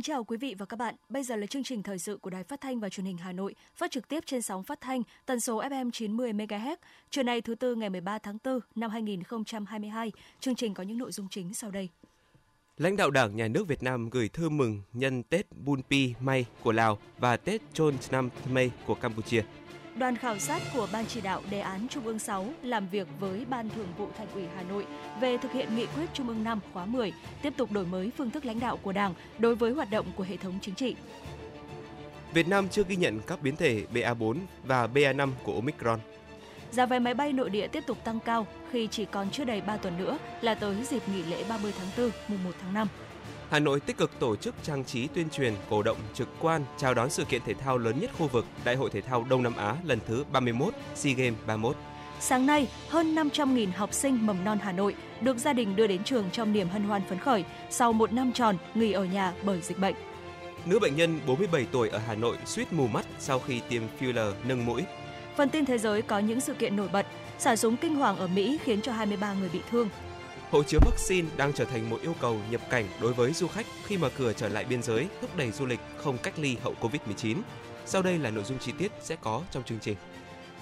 Kính chào quý vị và các bạn. Bây giờ là chương trình thời sự của Đài Phát thanh và Truyền hình Hà Nội, phát trực tiếp trên sóng phát thanh tần số FM 90 MHz. Trưa nay thứ tư ngày 13 tháng 4 năm 2022, chương trình có những nội dung chính sau đây. Lãnh đạo Đảng, Nhà nước Việt Nam gửi thư mừng nhân Tết Bun Pi May của Lào và Tết Chon Nam Thmei của Campuchia. Đoàn khảo sát của Ban chỉ đạo đề án Trung ương 6 làm việc với Ban Thường vụ Thành ủy Hà Nội về thực hiện nghị quyết Trung ương 5 khóa 10, tiếp tục đổi mới phương thức lãnh đạo của Đảng đối với hoạt động của hệ thống chính trị. Việt Nam chưa ghi nhận các biến thể BA4 và BA5 của Omicron. Giá vé máy bay nội địa tiếp tục tăng cao khi chỉ còn chưa đầy 3 tuần nữa là tới dịp nghỉ lễ 30 tháng 4, mùng 1 tháng 5. Hà Nội tích cực tổ chức trang trí tuyên truyền, cổ động trực quan chào đón sự kiện thể thao lớn nhất khu vực Đại hội thể thao Đông Nam Á lần thứ 31, SEA Games 31. Sáng nay, hơn 500.000 học sinh mầm non Hà Nội được gia đình đưa đến trường trong niềm hân hoan phấn khởi sau một năm tròn nghỉ ở nhà bởi dịch bệnh. Nữ bệnh nhân 47 tuổi ở Hà Nội suýt mù mắt sau khi tiêm filler nâng mũi. Phần tin thế giới có những sự kiện nổi bật. Xả súng kinh hoàng ở Mỹ khiến cho 23 người bị thương. Hộ chiếu vaccine đang trở thành một yêu cầu nhập cảnh đối với du khách khi mở cửa trở lại biên giới, thúc đẩy du lịch không cách ly hậu Covid-19. Sau đây là nội dung chi tiết sẽ có trong chương trình.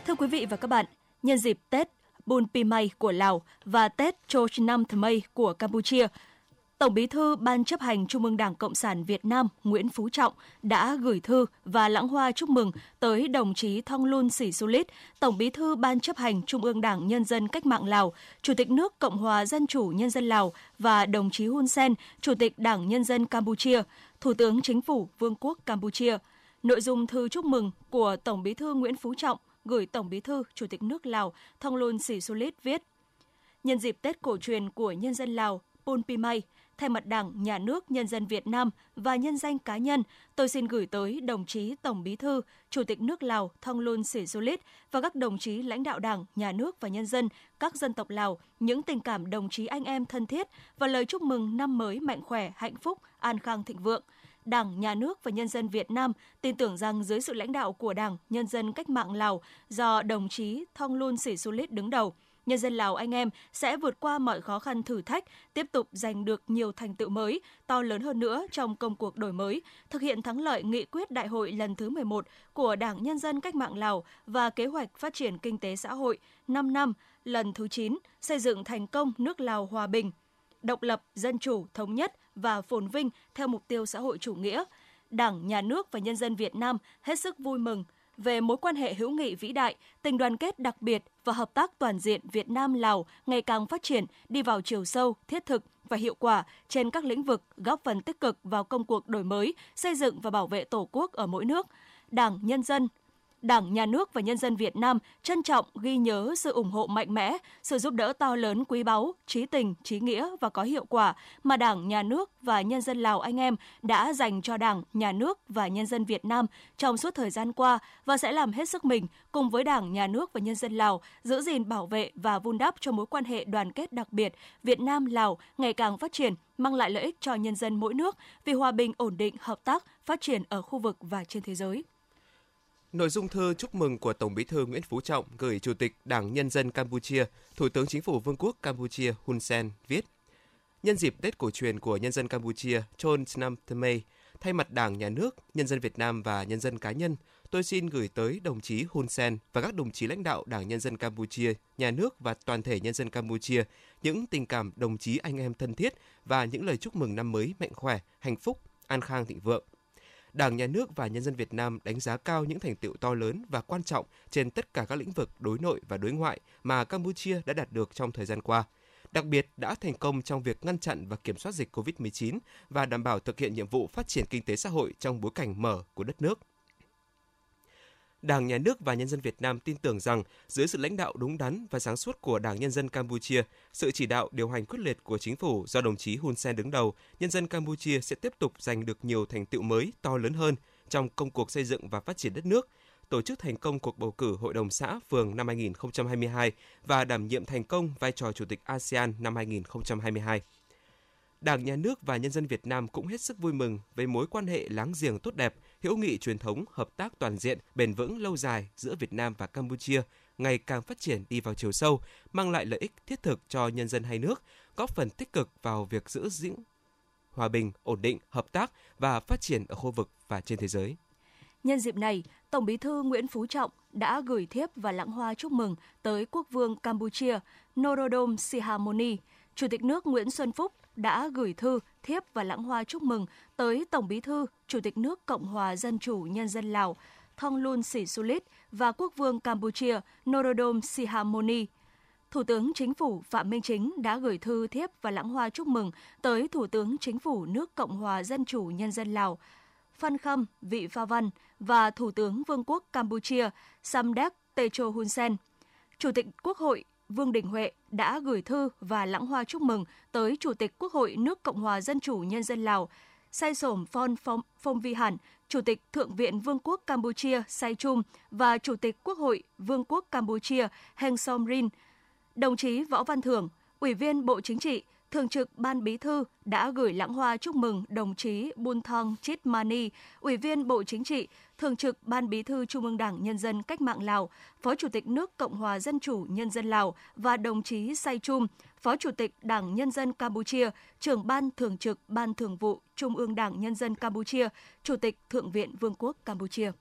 Thưa quý vị và các bạn, nhân dịp Tết Bun Pimay của Lào và Tết Chochnam Thmay của Campuchia, Tổng Bí thư Ban chấp hành Trung ương Đảng Cộng sản Việt Nam Nguyễn Phú Trọng đã gửi thư và lãng hoa chúc mừng tới đồng chí Thong Lun Sĩ Xu Lít, Tổng Bí thư Ban chấp hành Trung ương Đảng Nhân dân Cách mạng Lào, Chủ tịch nước Cộng hòa Dân chủ Nhân dân Lào và đồng chí Hun Sen, Chủ tịch Đảng Nhân dân Campuchia, Thủ tướng Chính phủ Vương quốc Campuchia. Nội dung thư chúc mừng của Tổng Bí thư Nguyễn Phú Trọng gửi Tổng Bí thư Chủ tịch nước Lào Thong Lun Sĩ Xu Lít viết: Nhân dịp Tết cổ truyền của nhân dân Lào, Pun Pimay thay mặt Đảng, Nhà nước, nhân dân Việt Nam và nhân danh cá nhân, tôi xin gửi tới đồng chí Tổng Bí thư, Chủ tịch nước Lào Thonglun Sisolit và các đồng chí lãnh đạo Đảng, Nhà nước và nhân dân các dân tộc Lào những tình cảm đồng chí anh em thân thiết và lời chúc mừng năm mới mạnh khỏe, hạnh phúc, an khang thịnh vượng. Đảng, Nhà nước và nhân dân Việt Nam tin tưởng rằng dưới sự lãnh đạo của Đảng, nhân dân cách mạng Lào do đồng chí Thonglun Sisolit đứng đầu – nhân dân Lào anh em sẽ vượt qua mọi khó khăn thử thách, tiếp tục giành được nhiều thành tựu mới, to lớn hơn nữa trong công cuộc đổi mới, thực hiện thắng lợi nghị quyết đại hội lần thứ 11 của Đảng Nhân dân Cách mạng Lào và kế hoạch phát triển kinh tế xã hội 5 năm lần thứ 9, xây dựng thành công nước Lào hòa bình, độc lập, dân chủ, thống nhất và phồn vinh theo mục tiêu xã hội chủ nghĩa. Đảng, Nhà nước và nhân dân Việt Nam hết sức vui mừng – về mối quan hệ hữu nghị vĩ đại, tình đoàn kết đặc biệt và hợp tác toàn diện Việt Nam Lào ngày càng phát triển, đi vào chiều sâu, thiết thực và hiệu quả trên các lĩnh vực, góp phần tích cực vào công cuộc đổi mới, xây dựng và bảo vệ Tổ quốc ở mỗi nước. Đảng, nhân dân, Đảng, Nhà nước và nhân dân Việt Nam trân trọng ghi nhớ sự ủng hộ mạnh mẽ, sự giúp đỡ to lớn quý báu, trí tình, trí nghĩa và có hiệu quả mà Đảng, Nhà nước và nhân dân Lào anh em đã dành cho Đảng, Nhà nước và nhân dân Việt Nam trong suốt thời gian qua và sẽ làm hết sức mình cùng với Đảng, Nhà nước và nhân dân Lào giữ gìn bảo vệ và vun đắp cho mối quan hệ đoàn kết đặc biệt Việt Nam Lào ngày càng phát triển mang lại lợi ích cho nhân dân mỗi nước vì hòa bình, ổn định, hợp tác, phát triển ở khu vực và trên thế giới. Nội dung thư chúc mừng của Tổng Bí thư Nguyễn Phú Trọng gửi Chủ tịch Đảng Nhân dân Campuchia, Thủ tướng Chính phủ Vương quốc Campuchia Hun Sen viết: Nhân dịp Tết cổ truyền của nhân dân Campuchia Chon Nam Thmei, thay mặt Đảng, Nhà nước, nhân dân Việt Nam và nhân dân cá nhân, tôi xin gửi tới đồng chí Hun Sen và các đồng chí lãnh đạo Đảng Nhân dân Campuchia, Nhà nước và toàn thể nhân dân Campuchia những tình cảm đồng chí anh em thân thiết và những lời chúc mừng năm mới mạnh khỏe, hạnh phúc, an khang thịnh vượng – Đảng, Nhà nước và nhân dân Việt Nam đánh giá cao những thành tựu to lớn và quan trọng trên tất cả các lĩnh vực đối nội và đối ngoại mà Campuchia đã đạt được trong thời gian qua. Đặc biệt đã thành công trong việc ngăn chặn và kiểm soát dịch COVID-19 và đảm bảo thực hiện nhiệm vụ phát triển kinh tế xã hội trong bối cảnh mở của đất nước. Đảng, Nhà nước và nhân dân Việt Nam tin tưởng rằng dưới sự lãnh đạo đúng đắn và sáng suốt của Đảng Nhân dân Campuchia, sự chỉ đạo điều hành quyết liệt của chính phủ do đồng chí Hun Sen đứng đầu, nhân dân Campuchia sẽ tiếp tục giành được nhiều thành tựu mới to lớn hơn trong công cuộc xây dựng và phát triển đất nước, tổ chức thành công cuộc bầu cử Hội đồng xã phường năm 2022 và đảm nhiệm thành công vai trò Chủ tịch ASEAN năm 2022. Đảng, Nhà nước và nhân dân Việt Nam cũng hết sức vui mừng với mối quan hệ láng giềng tốt đẹp, hữu nghị truyền thống, hợp tác toàn diện, bền vững lâu dài giữa Việt Nam và Campuchia ngày càng phát triển đi vào chiều sâu, mang lại lợi ích thiết thực cho nhân dân hai nước, góp phần tích cực vào việc giữ vững hòa bình, ổn định, hợp tác và phát triển ở khu vực và trên thế giới. Nhân dịp này, Tổng Bí thư Nguyễn Phú Trọng đã gửi thiếp và lãng hoa chúc mừng tới Quốc vương Campuchia Norodom Sihamoni. Chủ tịch nước Nguyễn Xuân Phúc đã gửi thư, thiếp và lãng hoa chúc mừng tới Tổng Bí thư, Chủ tịch nước Cộng hòa Dân chủ Nhân dân Lào Thonglun Sisulit và Quốc vương Campuchia Norodom Sihamoni. Thủ tướng Chính phủ Phạm Minh Chính đã gửi thư thiếp và lãng hoa chúc mừng tới Thủ tướng Chính phủ nước Cộng hòa Dân chủ Nhân dân Lào Phan Khâm Vị Pha Văn và Thủ tướng Vương quốc Campuchia Samdech Techo Hun Sen. Chủ tịch Quốc hội Vương Đình Huệ đã gửi thư và lãng hoa chúc mừng tới Chủ tịch Quốc hội nước Cộng hòa Dân chủ Nhân dân Lào Sai Sổm Phon Phong, Phong Vi Hẳn, Chủ tịch Thượng viện Vương quốc Campuchia Sai Chung và Chủ tịch Quốc hội Vương quốc Campuchia Heng Som Rin. Đồng chí Võ Văn Thưởng, Ủy viên Bộ Chính trị, Thường trực Ban Bí thư đã gửi lãng hoa chúc mừng đồng chí Bun Thong Chit Mani, Ủy viên Bộ Chính trị, Thường trực Ban Bí thư Trung ương Đảng Nhân dân Cách mạng Lào, Phó Chủ tịch nước Cộng hòa Dân chủ Nhân dân Lào và đồng chí Say Chum, Phó Chủ tịch Đảng Nhân dân Campuchia, trưởng Ban Thường trực Ban Thường vụ Trung ương Đảng Nhân dân Campuchia, Chủ tịch Thượng viện Vương quốc Campuchia.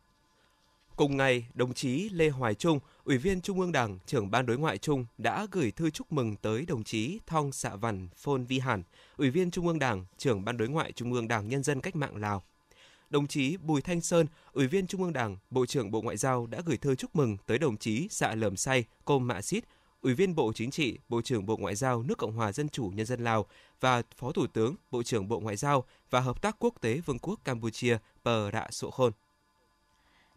Cùng ngày, đồng chí Lê Hoài Trung, Ủy viên Trung ương Đảng, trưởng Ban Đối ngoại Trung đã gửi thư chúc mừng tới đồng chí Thong Sạ Văn Phôn Vi Hàn, Ủy viên Trung ương Đảng, trưởng Ban Đối ngoại Trung ương Đảng Nhân dân Cách mạng Lào. Đồng chí Bùi Thanh Sơn, Ủy viên Trung ương Đảng, Bộ trưởng Bộ Ngoại giao đã gửi thư chúc mừng tới đồng chí Sạ Lầm Say Côm Mạ Xít, Ủy viên Bộ Chính trị, Bộ trưởng Bộ Ngoại giao nước Cộng hòa Dân chủ Nhân dân Lào và Phó Thủ tướng, Bộ trưởng Bộ Ngoại giao và Hợp tác Quốc tế Vương quốc Campuchia Pờ Rạ Sộ Khôn.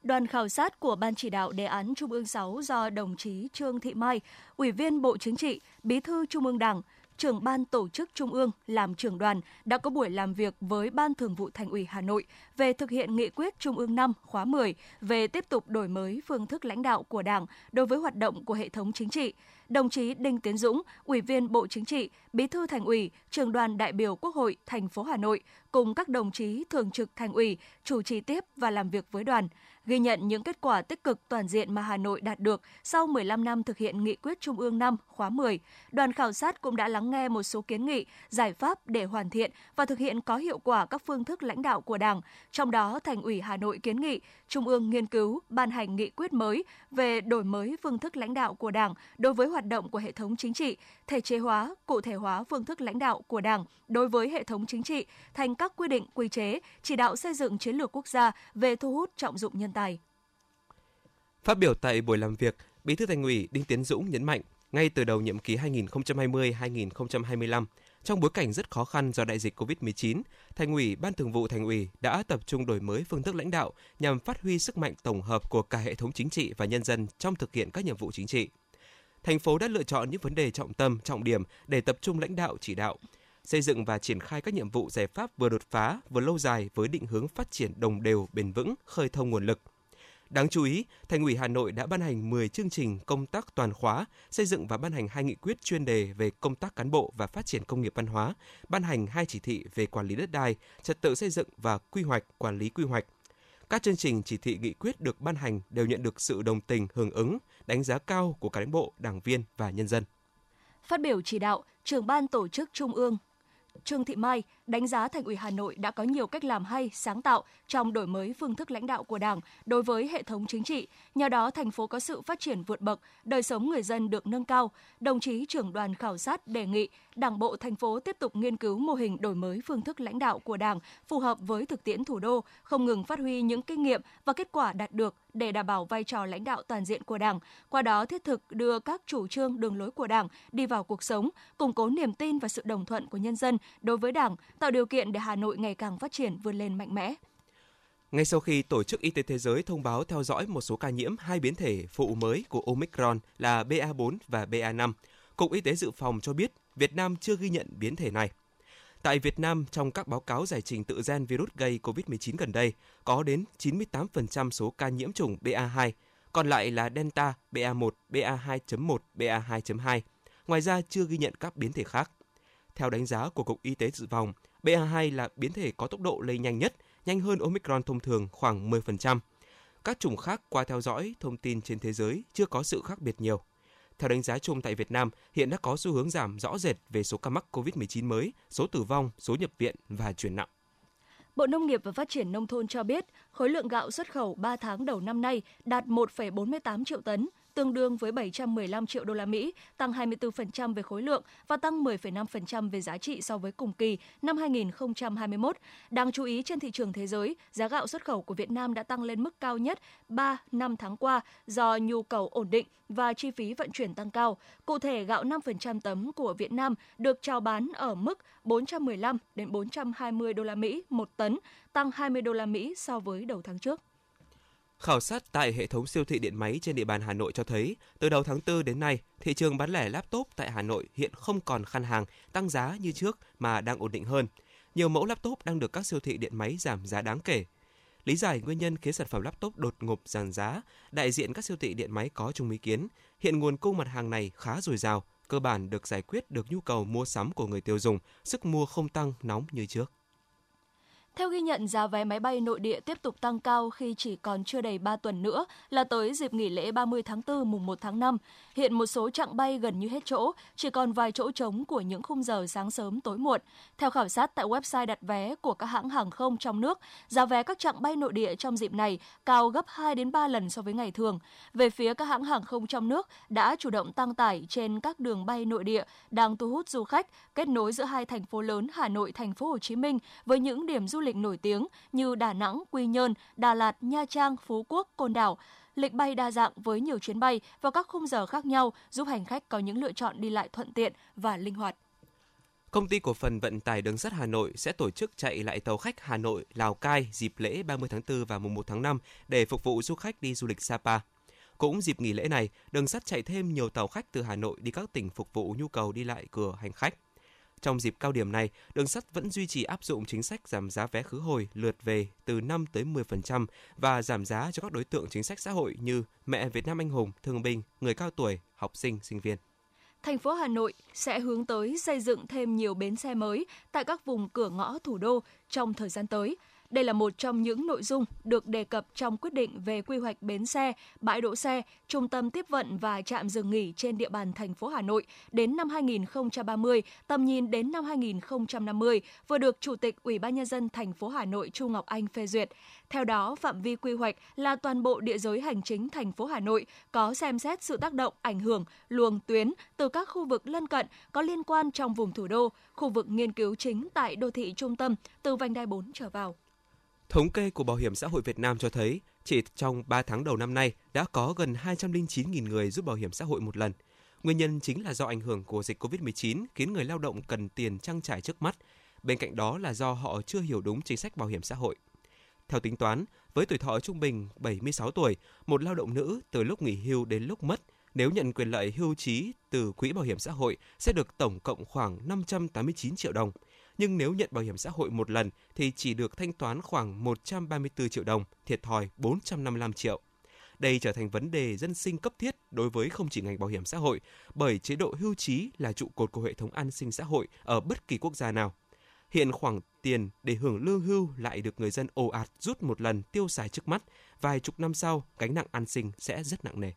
Đoàn khảo sát của Ban chỉ đạo đề án Trung ương 6 do đồng chí Trương Thị Mai, Ủy viên Bộ Chính trị, Bí thư Trung ương Đảng, trưởng ban tổ chức Trung ương làm trưởng đoàn đã có buổi làm việc với Ban Thường vụ Thành ủy Hà Nội về thực hiện nghị quyết Trung ương 5 khóa 10 về tiếp tục đổi mới phương thức lãnh đạo của Đảng đối với hoạt động của hệ thống chính trị. Đồng chí Đinh Tiến Dũng, Ủy viên Bộ Chính trị, Bí thư Thành ủy, Trưởng đoàn đại biểu Quốc hội thành phố Hà Nội cùng các đồng chí thường trực Thành ủy chủ trì tiếp và làm việc với đoàn ghi nhận những kết quả tích cực toàn diện mà Hà Nội đạt được sau 15 năm thực hiện nghị quyết Trung ương 5 khóa 10. Đoàn khảo sát cũng đã lắng nghe một số kiến nghị, giải pháp để hoàn thiện và thực hiện có hiệu quả các phương thức lãnh đạo của Đảng. Trong đó, Thành ủy Hà Nội kiến nghị Trung ương nghiên cứu ban hành nghị quyết mới về đổi mới phương thức lãnh đạo của Đảng đối với hoạt động của hệ thống chính trị, thể chế hóa, cụ thể hóa phương thức lãnh đạo của Đảng đối với hệ thống chính trị thành các quy định, quy chế, chỉ đạo xây dựng chiến lược quốc gia về thu hút trọng dụng nhân tài. Phát biểu tại buổi làm việc, Bí thư Thành ủy Đinh Tiến Dũng nhấn mạnh, ngay từ đầu nhiệm kỳ 2020-2025, trong bối cảnh rất khó khăn do đại dịch COVID-19, Thành ủy, Ban Thường vụ Thành ủy đã tập trung đổi mới phương thức lãnh đạo nhằm phát huy sức mạnh tổng hợp của cả hệ thống chính trị và nhân dân trong thực hiện các nhiệm vụ chính trị. Thành phố đã lựa chọn những vấn đề trọng tâm, trọng điểm để tập trung lãnh đạo chỉ đạo, xây dựng và triển khai các nhiệm vụ giải pháp vừa đột phá vừa lâu dài với định hướng phát triển đồng đều, bền vững, khơi thông nguồn lực. Đáng chú ý, Thành ủy Hà Nội đã ban hành 10 chương trình công tác toàn khóa, xây dựng và ban hành hai nghị quyết chuyên đề về công tác cán bộ và phát triển công nghiệp văn hóa, ban hành hai chỉ thị về quản lý đất đai, trật tự xây dựng và quy hoạch, quản lý quy hoạch. Các chương trình chỉ thị nghị quyết được ban hành đều nhận được sự đồng tình, hưởng ứng, đánh giá cao của cán bộ, đảng viên và nhân dân. Phát biểu chỉ đạo, trưởng ban tổ chức Trung ương Trương Thị Mai đánh giá Thành ủy Hà Nội đã có nhiều cách làm hay, sáng tạo trong đổi mới phương thức lãnh đạo của Đảng đối với hệ thống chính trị. Nhờ đó, thành phố có sự phát triển vượt bậc, đời sống người dân được nâng cao. Đồng chí trưởng đoàn khảo sát đề nghị Đảng bộ thành phố tiếp tục nghiên cứu mô hình đổi mới phương thức lãnh đạo của Đảng phù hợp với thực tiễn thủ đô, không ngừng phát huy những kinh nghiệm và kết quả đạt được để đảm bảo vai trò lãnh đạo toàn diện của Đảng, qua đó thiết thực đưa các chủ trương đường lối của Đảng đi vào cuộc sống, củng cố niềm tin và sự đồng thuận của nhân dân đối với Đảng, tạo điều kiện để Hà Nội ngày càng phát triển vươn lên mạnh mẽ. Ngay sau khi Tổ chức Y tế Thế giới thông báo theo dõi một số ca nhiễm hai biến thể phụ mới của Omicron là BA4 và BA5, Cục Y tế Dự phòng cho biết Việt Nam chưa ghi nhận biến thể này. Tại Việt Nam, trong các báo cáo giải trình tự gen virus gây COVID-19 gần đây, có đến 98% số ca nhiễm chủng BA2, còn lại là Delta, BA1, BA2.1, BA2.2. Ngoài ra chưa ghi nhận các biến thể khác. Theo đánh giá của Cục Y tế Dự phòng, BA2 là biến thể có tốc độ lây nhanh nhất, nhanh hơn Omicron thông thường khoảng 10%. Các chủng khác qua theo dõi thông tin trên thế giới chưa có sự khác biệt nhiều. Theo đánh giá chung tại Việt Nam, hiện đã có xu hướng giảm rõ rệt về số ca mắc COVID-19 mới, số tử vong, số nhập viện và chuyển nặng. Bộ Nông nghiệp và Phát triển Nông thôn cho biết, khối lượng gạo xuất khẩu 3 tháng đầu năm nay đạt 1,48 triệu tấn, tương đương với 715 triệu đô la Mỹ, tăng 24% về khối lượng và tăng 10,5% về giá trị so với cùng kỳ năm 2021. Đáng chú ý trên thị trường thế giới, giá gạo xuất khẩu của Việt Nam đã tăng lên mức cao nhất 3 năm tháng qua do nhu cầu ổn định và chi phí vận chuyển tăng cao. Cụ thể, gạo 5% tấm của Việt Nam được chào bán ở mức 415 đến 420 đô la Mỹ một tấn, tăng 20 đô la Mỹ so với đầu tháng trước. Khảo sát tại hệ thống siêu thị điện máy trên địa bàn Hà Nội cho thấy, từ đầu tháng 4 đến nay, thị trường bán lẻ laptop tại Hà Nội hiện không còn khăn hàng, tăng giá như trước mà đang ổn định hơn. Nhiều mẫu laptop đang được các siêu thị điện máy giảm giá đáng kể. Lý giải nguyên nhân khiến sản phẩm laptop đột ngột giảm giá, đại diện các siêu thị điện máy có chung ý kiến, hiện nguồn cung mặt hàng này khá dồi dào, cơ bản được giải quyết được nhu cầu mua sắm của người tiêu dùng, sức mua không tăng nóng như trước. Theo ghi nhận, giá vé máy bay nội địa tiếp tục tăng cao khi chỉ còn chưa đầy 3 tuần nữa là tới dịp nghỉ lễ 30 tháng 4 mùng 1 tháng 5. Hiện một số chặng bay gần như hết chỗ, chỉ còn vài chỗ trống của những khung giờ sáng sớm tối muộn. Theo khảo sát tại website đặt vé của các hãng hàng không trong nước, giá vé các chặng bay nội địa trong dịp này cao gấp 2 đến 3 lần so với ngày thường. Về phía các hãng hàng không trong nước đã chủ động tăng tải trên các đường bay nội địa đang thu hút du khách, kết nối giữa hai thành phố lớn Hà Nội, thành phố Hồ Chí Minh với những điểm du lịch nổi tiếng như Đà Nẵng, Quy Nhơn, Đà Lạt, Nha Trang, Phú Quốc, Côn Đảo. Lịch bay đa dạng với nhiều chuyến bay vào các khung giờ khác nhau giúp hành khách có những lựa chọn đi lại thuận tiện và linh hoạt. Công ty cổ phần vận tải đường sắt Hà Nội sẽ tổ chức chạy lại tàu khách Hà Nội Lào Cai dịp lễ 30 tháng 4 và mùng 1 tháng 5 để phục vụ du khách đi du lịch Sapa. Cũng dịp nghỉ lễ này, đường sắt chạy thêm nhiều tàu khách từ Hà Nội đi các tỉnh phục vụ nhu cầu đi lại của hành khách. Trong dịp cao điểm này, đường sắt vẫn duy trì áp dụng chính sách giảm giá vé khứ hồi lượt về từ 5 tới 10% và giảm giá cho các đối tượng chính sách xã hội như mẹ Việt Nam anh hùng, thương binh, người cao tuổi, học sinh, sinh viên. Thành phố Hà Nội sẽ hướng tới xây dựng thêm nhiều bến xe mới tại các vùng cửa ngõ thủ đô trong thời gian tới – đây là một trong những nội dung được đề cập trong quyết định về quy hoạch bến xe, bãi đỗ xe, trung tâm tiếp vận và trạm dừng nghỉ trên địa bàn thành phố Hà Nội đến năm 2030, tầm nhìn đến năm 2050 vừa được Chủ tịch Ủy ban nhân dân thành phố Hà Nội Chu Ngọc Anh phê duyệt. Theo đó, phạm vi quy hoạch là toàn bộ địa giới hành chính thành phố Hà Nội có xem xét sự tác động ảnh hưởng luồng tuyến từ các khu vực lân cận có liên quan trong vùng thủ đô, khu vực nghiên cứu chính tại đô thị trung tâm từ vành đai 4 trở vào. Thống kê của Bảo hiểm xã hội Việt Nam cho thấy, chỉ trong 3 tháng đầu năm nay đã có gần 209.000 người rút bảo hiểm xã hội một lần. Nguyên nhân chính là do ảnh hưởng của dịch COVID-19 khiến người lao động cần tiền trang trải trước mắt. Bên cạnh đó là do họ chưa hiểu đúng chính sách bảo hiểm xã hội. Theo tính toán, với tuổi thọ trung bình 76 tuổi, một lao động nữ từ lúc nghỉ hưu đến lúc mất, nếu nhận quyền lợi hưu trí từ quỹ bảo hiểm xã hội sẽ được tổng cộng khoảng 589 triệu đồng – nhưng nếu nhận bảo hiểm xã hội một lần thì chỉ được thanh toán khoảng 134 triệu đồng, thiệt thòi 455 triệu. Đây trở thành vấn đề dân sinh cấp thiết đối với không chỉ ngành bảo hiểm xã hội, bởi chế độ hưu trí là trụ cột của hệ thống an sinh xã hội ở bất kỳ quốc gia nào. Hiện khoảng tiền để hưởng lương hưu lại được người dân ồ ạt rút một lần tiêu xài trước mắt, vài chục năm sau gánh nặng an sinh sẽ rất nặng nề.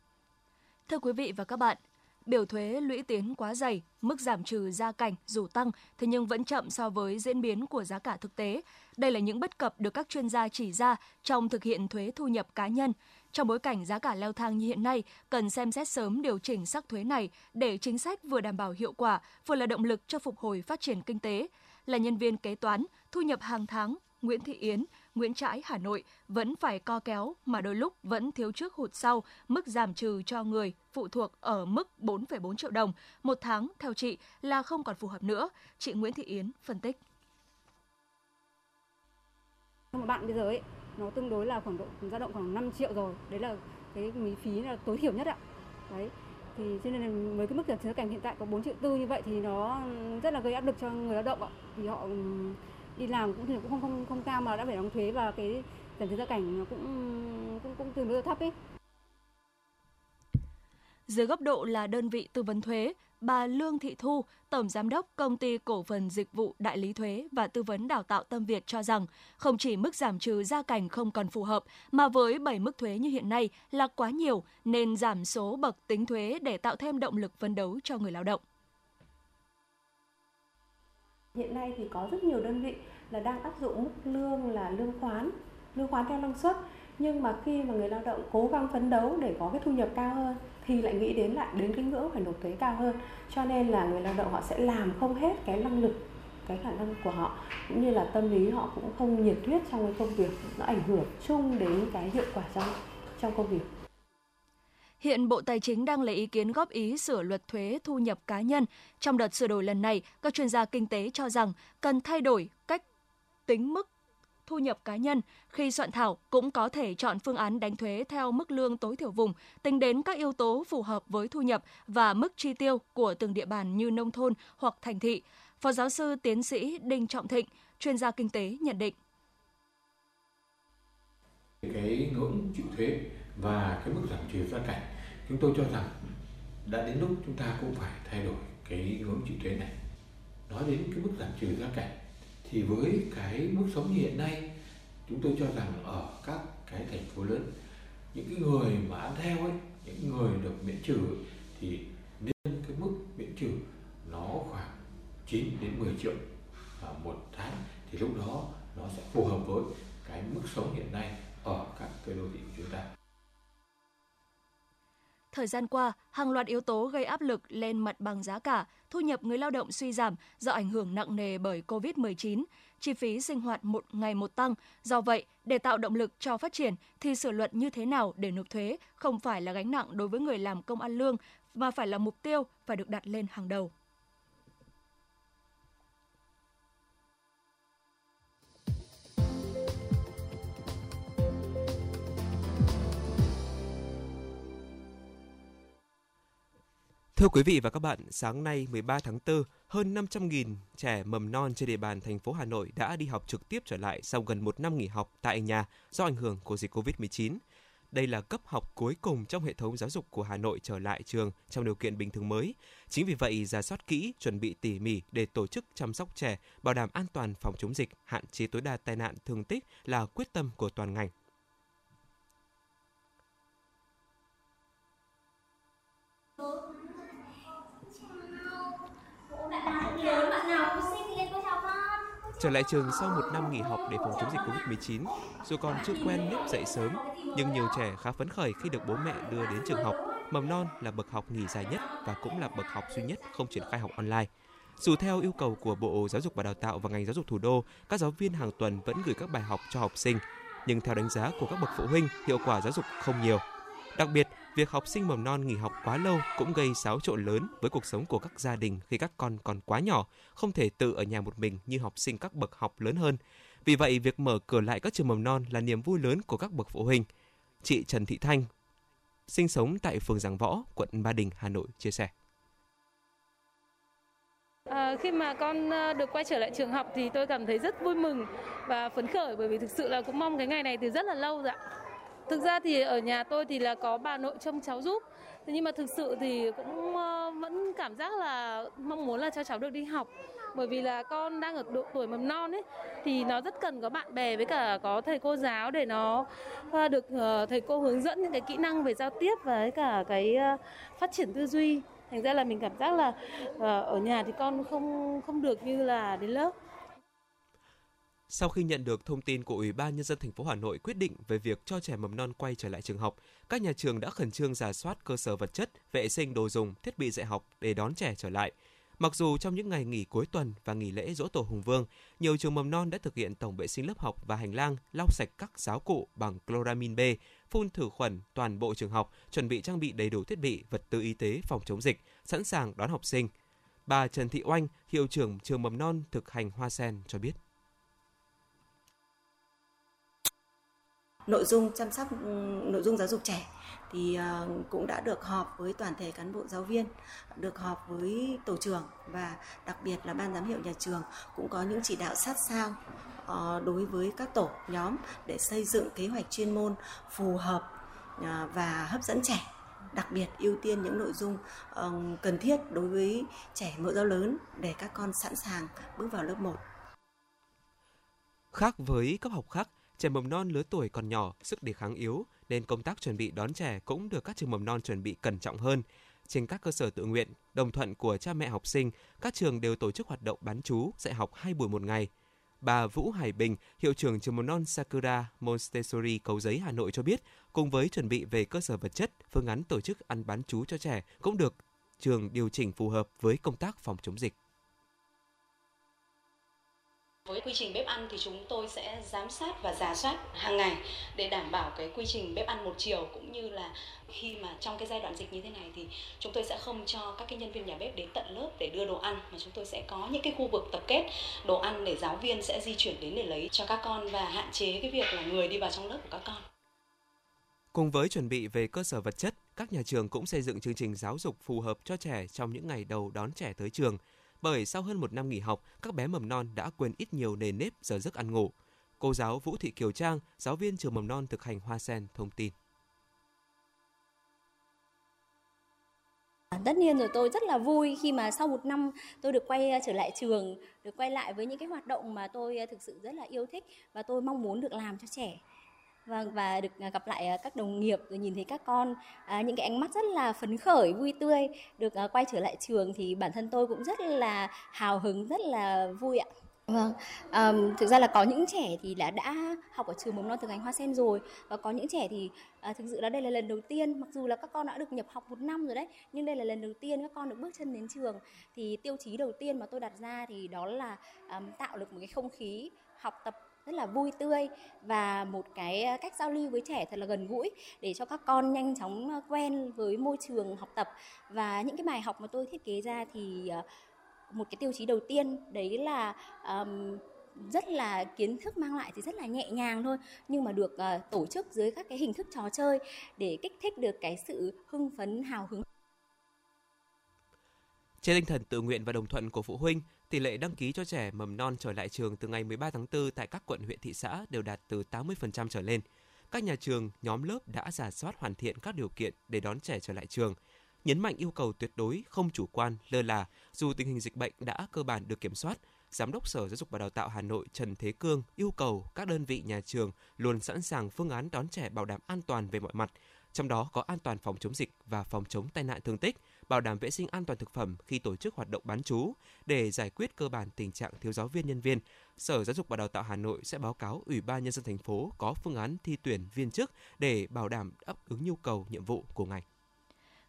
Thưa quý vị và các bạn, biểu thuế lũy tiến quá dày, mức giảm trừ gia cảnh dù tăng thế nhưng vẫn chậm so với diễn biến của giá cả thực tế. Đây là những bất cập được các chuyên gia chỉ ra trong thực hiện thuế thu nhập cá nhân. Trong bối cảnh giá cả leo thang như hiện nay, cần xem xét sớm điều chỉnh sắc thuế này để chính sách vừa đảm bảo hiệu quả, vừa là động lực cho phục hồi phát triển kinh tế. Là nhân viên kế toán, thu nhập hàng tháng, Nguyễn Thị Yến, Nguyễn Trãi, Hà Nội vẫn phải co kéo mà đôi lúc vẫn thiếu trước hụt sau, mức giảm trừ cho người phụ thuộc ở mức 4,4 triệu đồng một tháng theo chị là không còn phù hợp nữa. Chị Nguyễn Thị Yến phân tích. Một bạn bây giờ ấy, nó tương đối là khoảng độ dao động khoảng 5 triệu rồi. Đấy là cái phí là tối thiểu nhất ạ. Đấy. thì cho nên là với cái mức giảm trừ cảnh hiện tại có 4 triệu tư như vậy thì nó rất là gây áp lực cho người lao động ạ vì họ đi làm cũng thì cũng không không không cao mà đã phải đóng thuế và cái tiền thuế gia cảnh nó cũng cũng cũng tương đối thấp ấy dưới góc độ là đơn vị tư vấn thuế, bà Lương Thị Thu, Tổng Giám đốc Công ty Cổ phần Dịch vụ Đại lý Thuế và Tư vấn Đào tạo Tâm Việt cho rằng, không chỉ mức giảm trừ gia cảnh không còn phù hợp, mà với 7 mức thuế như hiện nay là quá nhiều, nên giảm số bậc tính thuế để tạo thêm động lực phấn đấu cho người lao động. Hiện nay thì có rất nhiều đơn vị là đang áp dụng mức lương là lương khoán, lương khoán theo năng suất. Nhưng mà khi mà người lao động cố gắng phấn đấu để có cái thu nhập cao hơn thì lại nghĩ đến lại đến cái ngưỡng phải nộp thuế cao hơn. Cho nên là người lao động họ sẽ làm không hết cái năng lực cái khả năng của họ cũng như là tâm lý họ cũng không nhiệt huyết trong cái công việc nó ảnh hưởng chung đến cái hiệu quả trong trong công việc. Hiện Bộ Tài chính đang lấy ý kiến góp ý sửa luật thuế thu nhập cá nhân. Trong đợt sửa đổi lần này, các chuyên gia kinh tế cho rằng cần thay đổi cách tính mức thu nhập cá nhân, khi soạn thảo cũng có thể chọn phương án đánh thuế theo mức lương tối thiểu vùng, tính đến các yếu tố phù hợp với thu nhập và mức chi tiêu của từng địa bàn như nông thôn hoặc thành thị. Phó giáo sư tiến sĩ Đinh Trọng Thịnh, chuyên gia kinh tế nhận định. Cái ngưỡng chịu thuế và cái mức giảm trừ gia cảnh, chúng tôi cho rằng đã đến lúc chúng ta cũng phải thay đổi cái ngưỡng chịu thuế này. Nói đến cái mức giảm trừ gia cảnh thì với cái mức sống như hiện nay chúng tôi cho rằng ở các cái thành phố lớn những cái người mà ăn theo ấy những người được miễn trừ thì nên cái mức miễn trừ nó khoảng 9 đến 10 triệu một tháng thì lúc đó nó sẽ phù hợp với cái mức sống hiện nay ở các cái đô thị của chúng ta. Thời gian qua, hàng loạt yếu tố gây áp lực lên mặt bằng giá cả, thu nhập người lao động suy giảm do ảnh hưởng nặng nề bởi COVID-19, chi phí sinh hoạt một ngày một tăng. Do vậy, để tạo động lực cho phát triển thì sửa luật như thế nào để nộp thuế không phải là gánh nặng đối với người làm công ăn lương mà phải là mục tiêu phải được đặt lên hàng đầu. Thưa quý vị và các bạn, sáng nay 13 tháng 4, hơn 500.000 trẻ mầm non trên địa bàn thành phố Hà Nội đã đi học trực tiếp trở lại sau gần một năm nghỉ học tại nhà do ảnh hưởng của dịch COVID-19. Đây là cấp học cuối cùng trong hệ thống giáo dục của Hà Nội trở lại trường trong điều kiện bình thường mới. Chính vì vậy, giả soát kỹ, chuẩn bị tỉ mỉ để tổ chức chăm sóc trẻ, bảo đảm an toàn phòng chống dịch, hạn chế tối đa tai nạn thương tích là quyết tâm của toàn ngành. Trở lại trường sau một năm nghỉ học để phòng chống dịch Covid-19, dù còn chưa quen nếp dậy sớm, nhưng nhiều trẻ khá phấn khởi khi được bố mẹ đưa đến trường học. Mầm non là bậc học nghỉ dài nhất và cũng là bậc học duy nhất không triển khai học online. Dù theo yêu cầu của Bộ Giáo dục và Đào tạo và ngành giáo dục thủ đô, các giáo viên hàng tuần vẫn gửi các bài học cho học sinh, nhưng theo đánh giá của các bậc phụ huynh, hiệu quả giáo dục không nhiều. Đặc biệt, việc học sinh mầm non nghỉ học quá lâu cũng gây xáo trộn lớn với cuộc sống của các gia đình khi các con còn quá nhỏ, không thể tự ở nhà một mình như học sinh các bậc học lớn hơn. Vì vậy, việc mở cửa lại các trường mầm non là niềm vui lớn của các bậc phụ huynh. Chị Trần Thị Thanh, sinh sống tại phường Giảng Võ, quận Ba Đình, Hà Nội chia sẻ. À, khi mà con ờ, được quay trở lại trường học thì tôi cảm thấy rất vui mừng và phấn khởi bởi vì thực sự là cũng mong cái ngày này từ rất là lâu rồi ạ. Thực ra thì ở nhà tôi thì là có bà nội trông cháu giúp. Thế nhưng mà thực sự thì cũng ờ, vẫn cảm giác là mong muốn là cho cháu được đi học. Bởi vì là con đang ở độ tuổi mầm non ấy, thì nó rất cần có bạn bè với cả có thầy cô giáo để nó ờ, được ờ, thầy cô hướng dẫn những cái kỹ năng về giao tiếp và với cả cái phát triển tư duy. Thành ra là mình cảm giác là ở nhà thì con không không được như là đến lớp sau khi nhận được thông tin của Ủy ban nhân dân thành phố Hà Nội quyết định về việc cho trẻ mầm non quay trở lại trường học, các nhà trường đã khẩn trương giả soát cơ sở vật chất, vệ sinh đồ dùng, thiết bị dạy học để đón trẻ trở lại. Mặc dù trong những ngày nghỉ cuối tuần và nghỉ lễ dỗ tổ Hùng Vương, nhiều trường mầm non đã thực hiện tổng vệ sinh lớp học và hành lang, lau sạch các giáo cụ bằng chloramin B, phun thử khuẩn toàn bộ trường học, chuẩn bị trang bị đầy đủ thiết bị, vật tư y tế phòng chống dịch, sẵn sàng đón học sinh. Bà Trần Thị Oanh, hiệu trưởng trường mầm non thực hành Hoa Sen cho biết. Nội dung chăm sóc nội dung giáo dục trẻ thì ờ, cũng đã được họp với toàn thể cán bộ giáo viên, được họp với tổ trưởng và đặc biệt là ban giám hiệu nhà trường cũng có những chỉ đạo sát sao ờ, đối với các tổ nhóm để xây dựng kế hoạch chuyên môn phù hợp ờ, và hấp dẫn trẻ đặc biệt ưu tiên những nội dung cần thiết đối với trẻ mẫu giáo lớn để các con sẵn sàng bước vào lớp 1. Khác với cấp học khác, trẻ mầm non lứa tuổi còn nhỏ, sức đề kháng yếu nên công tác chuẩn bị đón trẻ cũng được các trường mầm non chuẩn bị cẩn trọng hơn. Trên các cơ sở tự nguyện, đồng thuận của cha mẹ học sinh, các trường đều tổ chức hoạt động bán chú, dạy học hai buổi một ngày – Bà Vũ Hải Bình, hiệu trưởng trường mầm non Sakura Montessori Cầu Giấy Hà Nội cho biết, cùng với chuẩn bị về cơ sở vật chất, phương án tổ chức ăn bán chú cho trẻ cũng được trường điều chỉnh phù hợp với công tác phòng chống dịch. Với quy trình bếp ăn thì chúng tôi sẽ giám sát và giả soát hàng ngày để đảm bảo cái quy trình bếp ăn một chiều cũng như là khi mà trong cái giai đoạn dịch như thế này thì chúng tôi sẽ không cho các cái nhân viên nhà bếp đến tận lớp để đưa đồ ăn mà chúng tôi sẽ có những cái khu vực tập kết đồ ăn để giáo viên sẽ di chuyển đến để lấy cho các con và hạn chế cái việc là người đi vào trong lớp của các con. Cùng với chuẩn bị về cơ sở vật chất, các nhà trường cũng xây dựng chương trình giáo dục phù hợp cho trẻ trong những ngày đầu đón trẻ tới trường – bởi sau hơn một năm nghỉ học, các bé mầm non đã quên ít nhiều nề nếp giờ giấc ăn ngủ. Cô giáo Vũ Thị Kiều Trang, giáo viên trường mầm non thực hành Hoa Sen thông tin. Tất nhiên rồi tôi rất là vui khi mà sau một năm tôi được quay ờ, trở lại trường, được quay lại với những cái hoạt động mà tôi ờ, thực sự rất là yêu thích và tôi mong muốn được làm cho trẻ. Vâng và được à, gặp lại à, các đồng nghiệp rồi nhìn thấy các con à, những cái ánh mắt rất là phấn khởi vui tươi được à, quay trở lại trường thì bản thân tôi cũng rất là hào hứng rất là vui ạ. Vâng, um, thực ra là có những trẻ thì đã đã học ở trường mầm non thực hành hoa sen rồi và có những trẻ thì uh, thực sự là đây là lần đầu tiên mặc dù là các con đã được nhập học một năm rồi đấy nhưng đây là lần đầu tiên các con được bước chân đến trường thì tiêu chí đầu tiên mà tôi đặt ra thì đó là um, tạo được một cái không khí học tập rất là vui tươi và một cái ờ, cách giao lưu với trẻ thật là gần gũi để cho các con nhanh chóng ờ, quen với môi trường học tập. Và những cái bài học mà tôi thiết kế ra thì ờ, một cái tiêu chí đầu tiên đấy là um, rất là kiến thức mang lại thì rất là nhẹ nhàng thôi nhưng mà được uh, tổ chức dưới các cái hình thức trò chơi để kích thích được cái sự hưng phấn hào hứng. Trên tinh thần tự nguyện và đồng thuận của phụ huynh, tỷ lệ đăng ký cho trẻ mầm non trở lại trường từ ngày 13 tháng 4 tại các quận huyện thị xã đều đạt từ 80% trở lên. Các nhà trường, nhóm lớp đã giả soát hoàn thiện các điều kiện để đón trẻ trở lại trường. Nhấn mạnh yêu cầu tuyệt đối không chủ quan, lơ là, dù tình hình dịch bệnh đã cơ bản được kiểm soát, Giám đốc Sở Giáo dục và Đào tạo Hà Nội Trần Thế Cương yêu cầu các đơn vị nhà trường luôn sẵn sàng phương án đón trẻ bảo đảm an toàn về mọi mặt, trong đó có an toàn phòng chống dịch và phòng chống tai nạn thương tích, bảo đảm vệ sinh an toàn thực phẩm khi tổ chức hoạt động bán trú. Để giải quyết cơ bản tình trạng thiếu giáo viên nhân viên, Sở Giáo dục và Đào tạo Hà Nội sẽ báo cáo Ủy ban nhân dân thành phố có phương án thi tuyển viên chức để bảo đảm đáp ứng nhu cầu nhiệm vụ của ngành.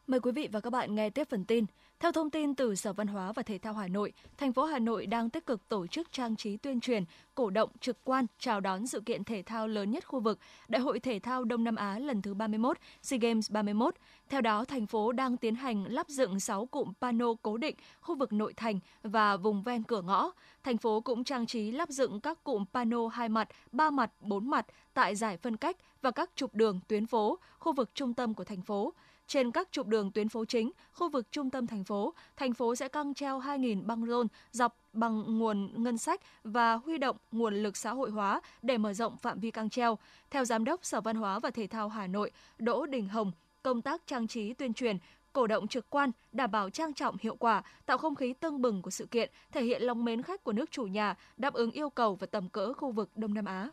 Mời quý vị và các bạn nghe tiếp phần tin. Theo thông tin từ Sở Văn hóa và Thể thao Hà Nội, thành phố Hà Nội đang tích cực tổ chức trang trí tuyên truyền, cổ động trực quan chào đón sự kiện thể thao lớn nhất khu vực, Đại hội Thể thao Đông Nam Á lần thứ 31, SEA Games 31. Theo đó, thành phố đang tiến hành lắp dựng 6 cụm pano cố định khu vực nội thành và vùng ven cửa ngõ. Thành phố cũng trang trí lắp dựng các cụm pano hai mặt, ba mặt, bốn mặt tại giải phân cách và các trục đường tuyến phố, khu vực trung tâm của thành phố. Trên các trục đường tuyến phố chính, khu vực trung tâm thành phố, thành phố sẽ căng treo 2.000 băng rôn dọc bằng nguồn ngân sách và huy động nguồn lực xã hội hóa để mở rộng phạm vi căng treo. Theo Giám đốc Sở Văn hóa và Thể thao Hà Nội Đỗ Đình Hồng, công tác trang trí tuyên truyền cổ động trực quan, đảm bảo trang trọng hiệu quả, tạo không khí tưng bừng của sự kiện, thể hiện lòng mến khách của nước chủ nhà, đáp ứng yêu cầu và tầm cỡ khu vực Đông Nam Á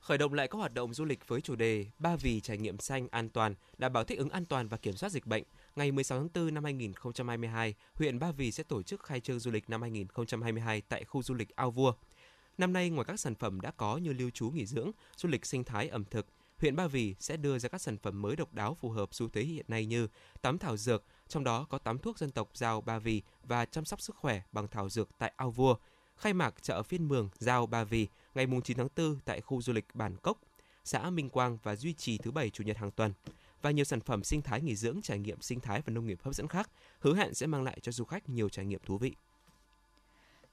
khởi động lại các hoạt động du lịch với chủ đề Ba vì trải nghiệm xanh an toàn, đảm bảo thích ứng an toàn và kiểm soát dịch bệnh. Ngày 16 tháng 4 năm 2022, huyện Ba Vì sẽ tổ chức khai trương du lịch năm 2022 tại khu du lịch Ao Vua. Năm nay, ngoài các sản phẩm đã có như lưu trú nghỉ dưỡng, du lịch sinh thái ẩm thực, huyện Ba Vì sẽ đưa ra các sản phẩm mới độc đáo phù hợp xu thế hiện nay như tắm thảo dược, trong đó có tắm thuốc dân tộc Giao Ba Vì và chăm sóc sức khỏe bằng thảo dược tại Ao Vua, khai mạc chợ phiên mường Giao Ba Vì ngày 9 tháng 4 tại khu du lịch Bản Cốc, xã Minh Quang và duy trì thứ bảy chủ nhật hàng tuần và nhiều sản phẩm sinh thái nghỉ dưỡng, trải nghiệm sinh thái và nông nghiệp hấp dẫn khác, hứa hẹn sẽ mang lại cho du khách nhiều trải nghiệm thú vị.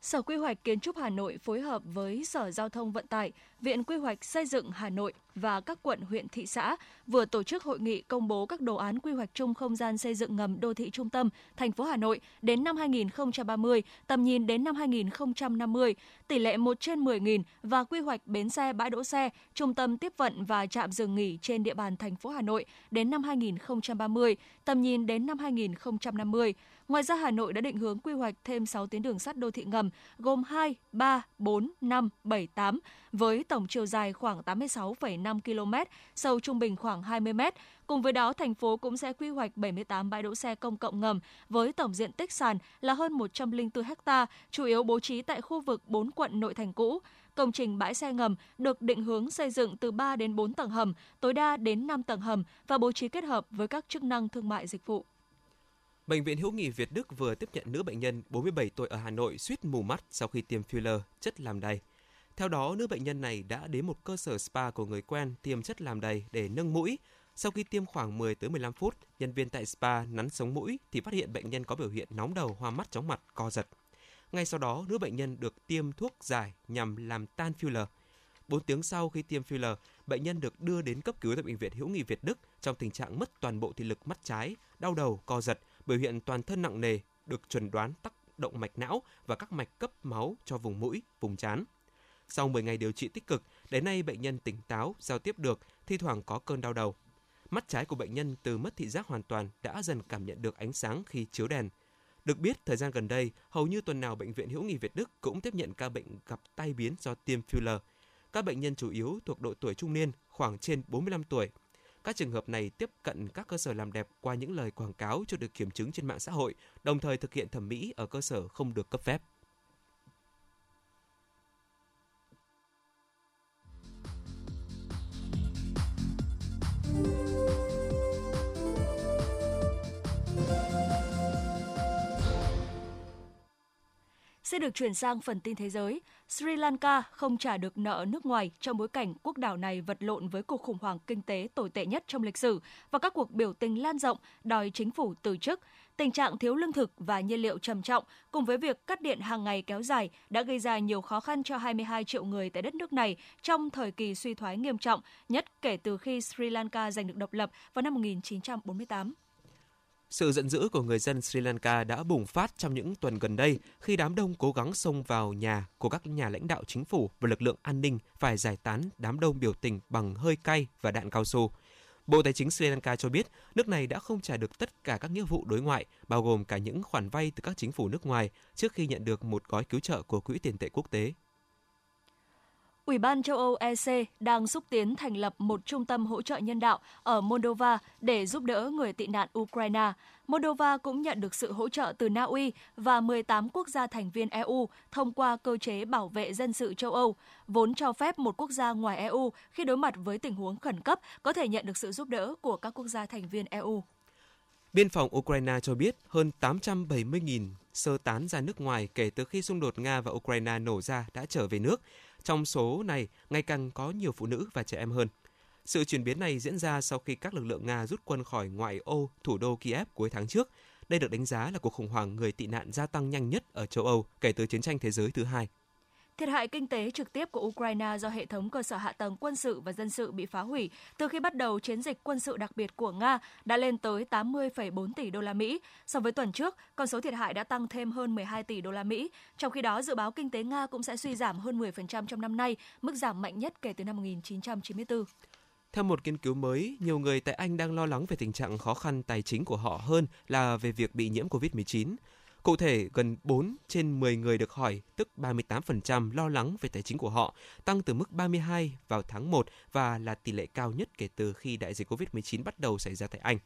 Sở Quy hoạch Kiến trúc Hà Nội phối hợp với Sở Giao thông Vận tải, Viện Quy hoạch Xây dựng Hà Nội và các quận, huyện, thị xã vừa tổ chức hội nghị công bố các đồ án quy hoạch chung không gian xây dựng ngầm đô thị trung tâm thành phố Hà Nội đến năm 2030, tầm nhìn đến năm 2050, tỷ lệ 1 trên 10.000 và quy hoạch bến xe, bãi đỗ xe, trung tâm tiếp vận và trạm dừng nghỉ trên địa bàn thành phố Hà Nội đến năm 2030, tầm nhìn đến năm 2050. Ngoài ra, Hà Nội đã định hướng quy hoạch thêm 6 tuyến đường sắt đô thị ngầm gồm 2, 3, 4, 5, 7, 8 với tổng chiều dài khoảng 86,5 km, sâu trung bình khoảng 20 m. Cùng với đó, thành phố cũng sẽ quy hoạch 78 bãi đỗ xe công cộng ngầm với tổng diện tích sàn là hơn 104 ha, chủ yếu bố trí tại khu vực 4 quận nội thành cũ. Công trình bãi xe ngầm được định hướng xây dựng từ 3 đến 4 tầng hầm, tối đa đến 5 tầng hầm và bố trí kết hợp với các chức năng thương mại dịch vụ. Bệnh viện Hữu nghị Việt Đức vừa tiếp nhận nữ bệnh nhân 47 tuổi ở Hà Nội suýt mù mắt sau khi tiêm filler chất làm đầy. Theo đó, nữ bệnh nhân này đã đến một cơ sở spa của người quen tiêm chất làm đầy để nâng mũi. Sau khi tiêm khoảng 10 tới 15 phút, nhân viên tại spa nắn sống mũi thì phát hiện bệnh nhân có biểu hiện nóng đầu, hoa mắt, chóng mặt, co giật. Ngay sau đó, nữ bệnh nhân được tiêm thuốc giải nhằm làm tan filler. 4 tiếng sau khi tiêm filler, bệnh nhân được đưa đến cấp cứu tại bệnh viện Hữu nghị Việt Đức trong tình trạng mất toàn bộ thị lực mắt trái, đau đầu, co giật, biểu hiện toàn thân nặng nề, được chuẩn đoán tắc động mạch não và các mạch cấp máu cho vùng mũi, vùng trán. Sau 10 ngày điều trị tích cực, đến nay bệnh nhân tỉnh táo, giao tiếp được, thi thoảng có cơn đau đầu. Mắt trái của bệnh nhân từ mất thị giác hoàn toàn đã dần cảm nhận được ánh sáng khi chiếu đèn. Được biết, thời gian gần đây, hầu như tuần nào Bệnh viện Hữu nghị Việt Đức cũng tiếp nhận ca bệnh gặp tai biến do tiêm filler. Các bệnh nhân chủ yếu thuộc độ tuổi trung niên, khoảng trên 45 tuổi. Các trường hợp này tiếp cận các cơ sở làm đẹp qua những lời quảng cáo chưa được kiểm chứng trên mạng xã hội, đồng thời thực hiện thẩm mỹ ở cơ sở không được cấp phép. Sẽ được chuyển sang phần tin thế giới. Sri Lanka không trả được nợ nước ngoài trong bối cảnh quốc đảo này vật lộn với cuộc khủng hoảng kinh tế tồi tệ nhất trong lịch sử và các cuộc biểu tình lan rộng đòi chính phủ từ chức. Tình trạng thiếu lương thực và nhiên liệu trầm trọng cùng với việc cắt điện hàng ngày kéo dài đã gây ra nhiều khó khăn cho 22 triệu người tại đất nước này trong thời kỳ suy thoái nghiêm trọng, nhất kể từ khi Sri Lanka giành được độc lập vào năm 1948. Sự giận dữ của người dân Sri Lanka đã bùng phát trong những tuần gần đây khi đám đông cố gắng xông vào nhà của các nhà lãnh đạo chính phủ và lực lượng an ninh phải giải tán đám đông biểu tình bằng hơi cay và đạn cao su. Bộ Tài chính Sri Lanka cho biết nước này đã không trả được tất cả các nghĩa vụ đối ngoại, bao gồm cả những khoản vay từ các chính phủ nước ngoài trước khi nhận được một gói cứu trợ của Quỹ tiền tệ quốc tế. Ủy ban châu Âu EC đang xúc tiến thành lập một trung tâm hỗ trợ nhân đạo ở Moldova để giúp đỡ người tị nạn Ukraine. Moldova cũng nhận được sự hỗ trợ từ Na Uy và 18 quốc gia thành viên EU thông qua cơ chế bảo vệ dân sự châu Âu, vốn cho phép một quốc gia ngoài EU khi đối mặt với tình huống khẩn cấp có thể nhận được sự giúp đỡ của các quốc gia thành viên EU. Biên phòng Ukraine cho biết hơn 870.000 sơ tán ra nước ngoài kể từ khi xung đột Nga và Ukraine nổ ra đã trở về nước. Trong số này, ngày càng có nhiều phụ nữ và trẻ em hơn. Sự chuyển biến này diễn ra sau khi các lực lượng Nga rút quân khỏi ngoại ô thủ đô Kiev cuối tháng trước. Đây được đánh giá là cuộc khủng hoảng người tị nạn gia tăng nhanh nhất ở châu Âu kể từ chiến tranh thế giới thứ hai. Thiệt hại kinh tế trực tiếp của Ukraine do hệ thống cơ sở hạ tầng quân sự và dân sự bị phá hủy từ khi bắt đầu chiến dịch quân sự đặc biệt của Nga đã lên tới 80,4 tỷ đô la Mỹ. So với tuần trước, con số thiệt hại đã tăng thêm hơn 12 tỷ đô la Mỹ. Trong khi đó, dự báo kinh tế Nga cũng sẽ suy giảm hơn 10% trong năm nay, mức giảm mạnh nhất kể từ năm 1994. Theo một nghiên cứu mới, nhiều người tại Anh đang lo lắng về tình trạng khó khăn tài chính của họ hơn là về việc bị nhiễm COVID-19. Cụ thể, gần 4 trên 10 người được hỏi, tức 38% lo lắng về tài chính của họ, tăng từ mức 32 vào tháng 1 và là tỷ lệ cao nhất kể từ khi đại dịch COVID-19 bắt đầu xảy ra tại Anh.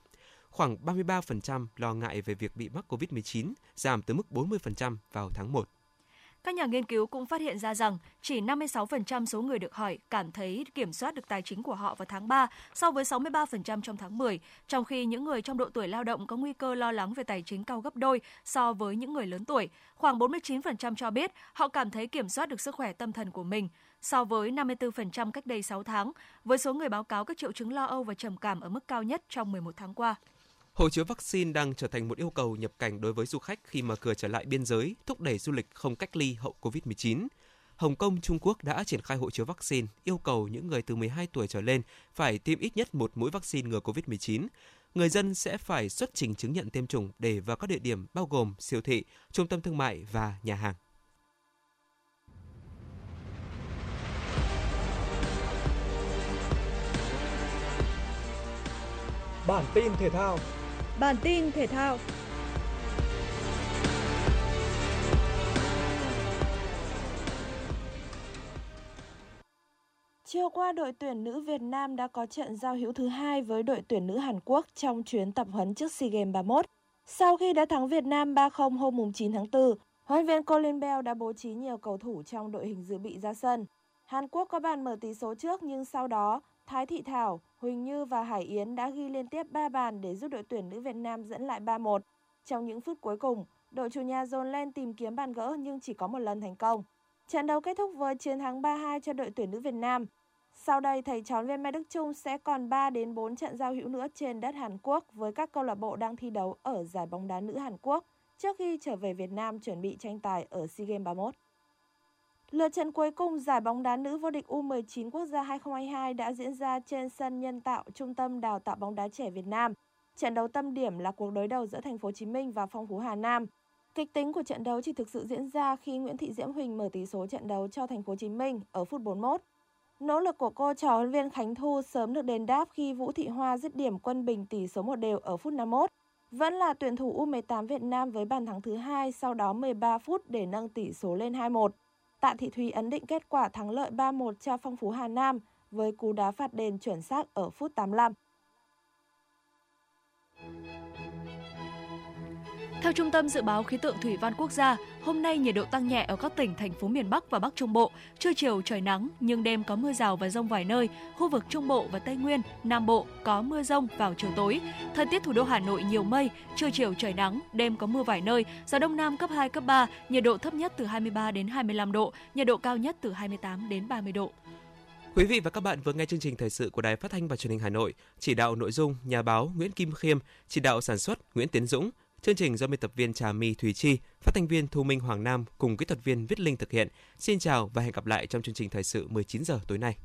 Khoảng 33% lo ngại về việc bị mắc COVID-19, giảm từ mức 40% vào tháng 1. Các nhà nghiên cứu cũng phát hiện ra rằng chỉ 56% số người được hỏi cảm thấy kiểm soát được tài chính của họ vào tháng 3 so với 63% trong tháng 10, trong khi những người trong độ tuổi lao động có nguy cơ lo lắng về tài chính cao gấp đôi so với những người lớn tuổi. Khoảng 49% cho biết họ cảm thấy kiểm soát được sức khỏe tâm thần của mình so với 54% cách đây 6 tháng, với số người báo cáo các triệu chứng lo âu và trầm cảm ở mức cao nhất trong 11 tháng qua. Hộ chiếu vaccine đang trở thành một yêu cầu nhập cảnh đối với du khách khi mở cửa trở lại biên giới, thúc đẩy du lịch không cách ly hậu Covid-19. Hồng Kông, Trung Quốc đã triển khai hộ chiếu vaccine, yêu cầu những người từ 12 tuổi trở lên phải tiêm ít nhất một mũi vaccine ngừa COVID-19. Người dân sẽ phải xuất trình chứng nhận tiêm chủng để vào các địa điểm bao gồm siêu thị, trung tâm thương mại và nhà hàng. Bản tin thể thao Bản tin thể thao Chiều qua, đội tuyển nữ Việt Nam đã có trận giao hữu thứ hai với đội tuyển nữ Hàn Quốc trong chuyến tập huấn trước SEA Games 31. Sau khi đã thắng Việt Nam 3-0 hôm 9 tháng 4, huấn viên Colin Bell đã bố trí nhiều cầu thủ trong đội hình dự bị ra sân. Hàn Quốc có bàn mở tỷ số trước nhưng sau đó, Thái Thị Thảo, Huỳnh Như và Hải Yến đã ghi liên tiếp 3 bàn để giúp đội tuyển nữ Việt Nam dẫn lại 3-1. Trong những phút cuối cùng, đội chủ nhà dồn lên tìm kiếm bàn gỡ nhưng chỉ có một lần thành công. Trận đấu kết thúc với chiến thắng 3-2 cho đội tuyển nữ Việt Nam. Sau đây, thầy trò viên Mai Đức Trung sẽ còn 3 đến 4 trận giao hữu nữa trên đất Hàn Quốc với các câu lạc bộ đang thi đấu ở giải bóng đá nữ Hàn Quốc trước khi trở về Việt Nam chuẩn bị tranh tài ở SEA Games 31. Lượt trận cuối cùng giải bóng đá nữ vô địch U19 quốc gia 2022 đã diễn ra trên sân nhân tạo Trung tâm Đào tạo bóng đá trẻ Việt Nam. Trận đấu tâm điểm là cuộc đối đầu giữa Thành phố Hồ Chí Minh và Phong Phú Hà Nam. Kịch tính của trận đấu chỉ thực sự diễn ra khi Nguyễn Thị Diễm Huỳnh mở tỷ số trận đấu cho Thành phố Hồ Chí Minh ở phút 41. Nỗ lực của cô trò huấn viên Khánh Thu sớm được đền đáp khi Vũ Thị Hoa dứt điểm quân bình tỷ số một đều ở phút 51. Vẫn là tuyển thủ U18 Việt Nam với bàn thắng thứ hai, sau đó 13 phút để nâng tỷ số lên 2-1. Tạ Thị Thúy ấn định kết quả thắng lợi 3-1 cho Phong Phú Hà Nam với cú đá phạt đền chuẩn xác ở phút 85. Theo Trung tâm Dự báo Khí tượng Thủy văn Quốc gia, hôm nay nhiệt độ tăng nhẹ ở các tỉnh, thành phố miền Bắc và Bắc Trung Bộ. Trưa chiều trời nắng, nhưng đêm có mưa rào và rông vài nơi. Khu vực Trung Bộ và Tây Nguyên, Nam Bộ có mưa rông vào chiều tối. Thời tiết thủ đô Hà Nội nhiều mây, trưa chiều trời nắng, đêm có mưa vài nơi. Gió Đông Nam cấp 2, cấp 3, nhiệt độ thấp nhất từ 23 đến 25 độ, nhiệt độ cao nhất từ 28 đến 30 độ. Quý vị và các bạn vừa nghe chương trình thời sự của Đài Phát thanh và Truyền hình Hà Nội, chỉ đạo nội dung nhà báo Nguyễn Kim Khiêm, chỉ đạo sản xuất Nguyễn Tiến Dũng, Chương trình do biên tập viên Trà My Thùy Chi, phát thanh viên Thu Minh Hoàng Nam cùng kỹ thuật viên Viết Linh thực hiện. Xin chào và hẹn gặp lại trong chương trình thời sự 19 giờ tối nay.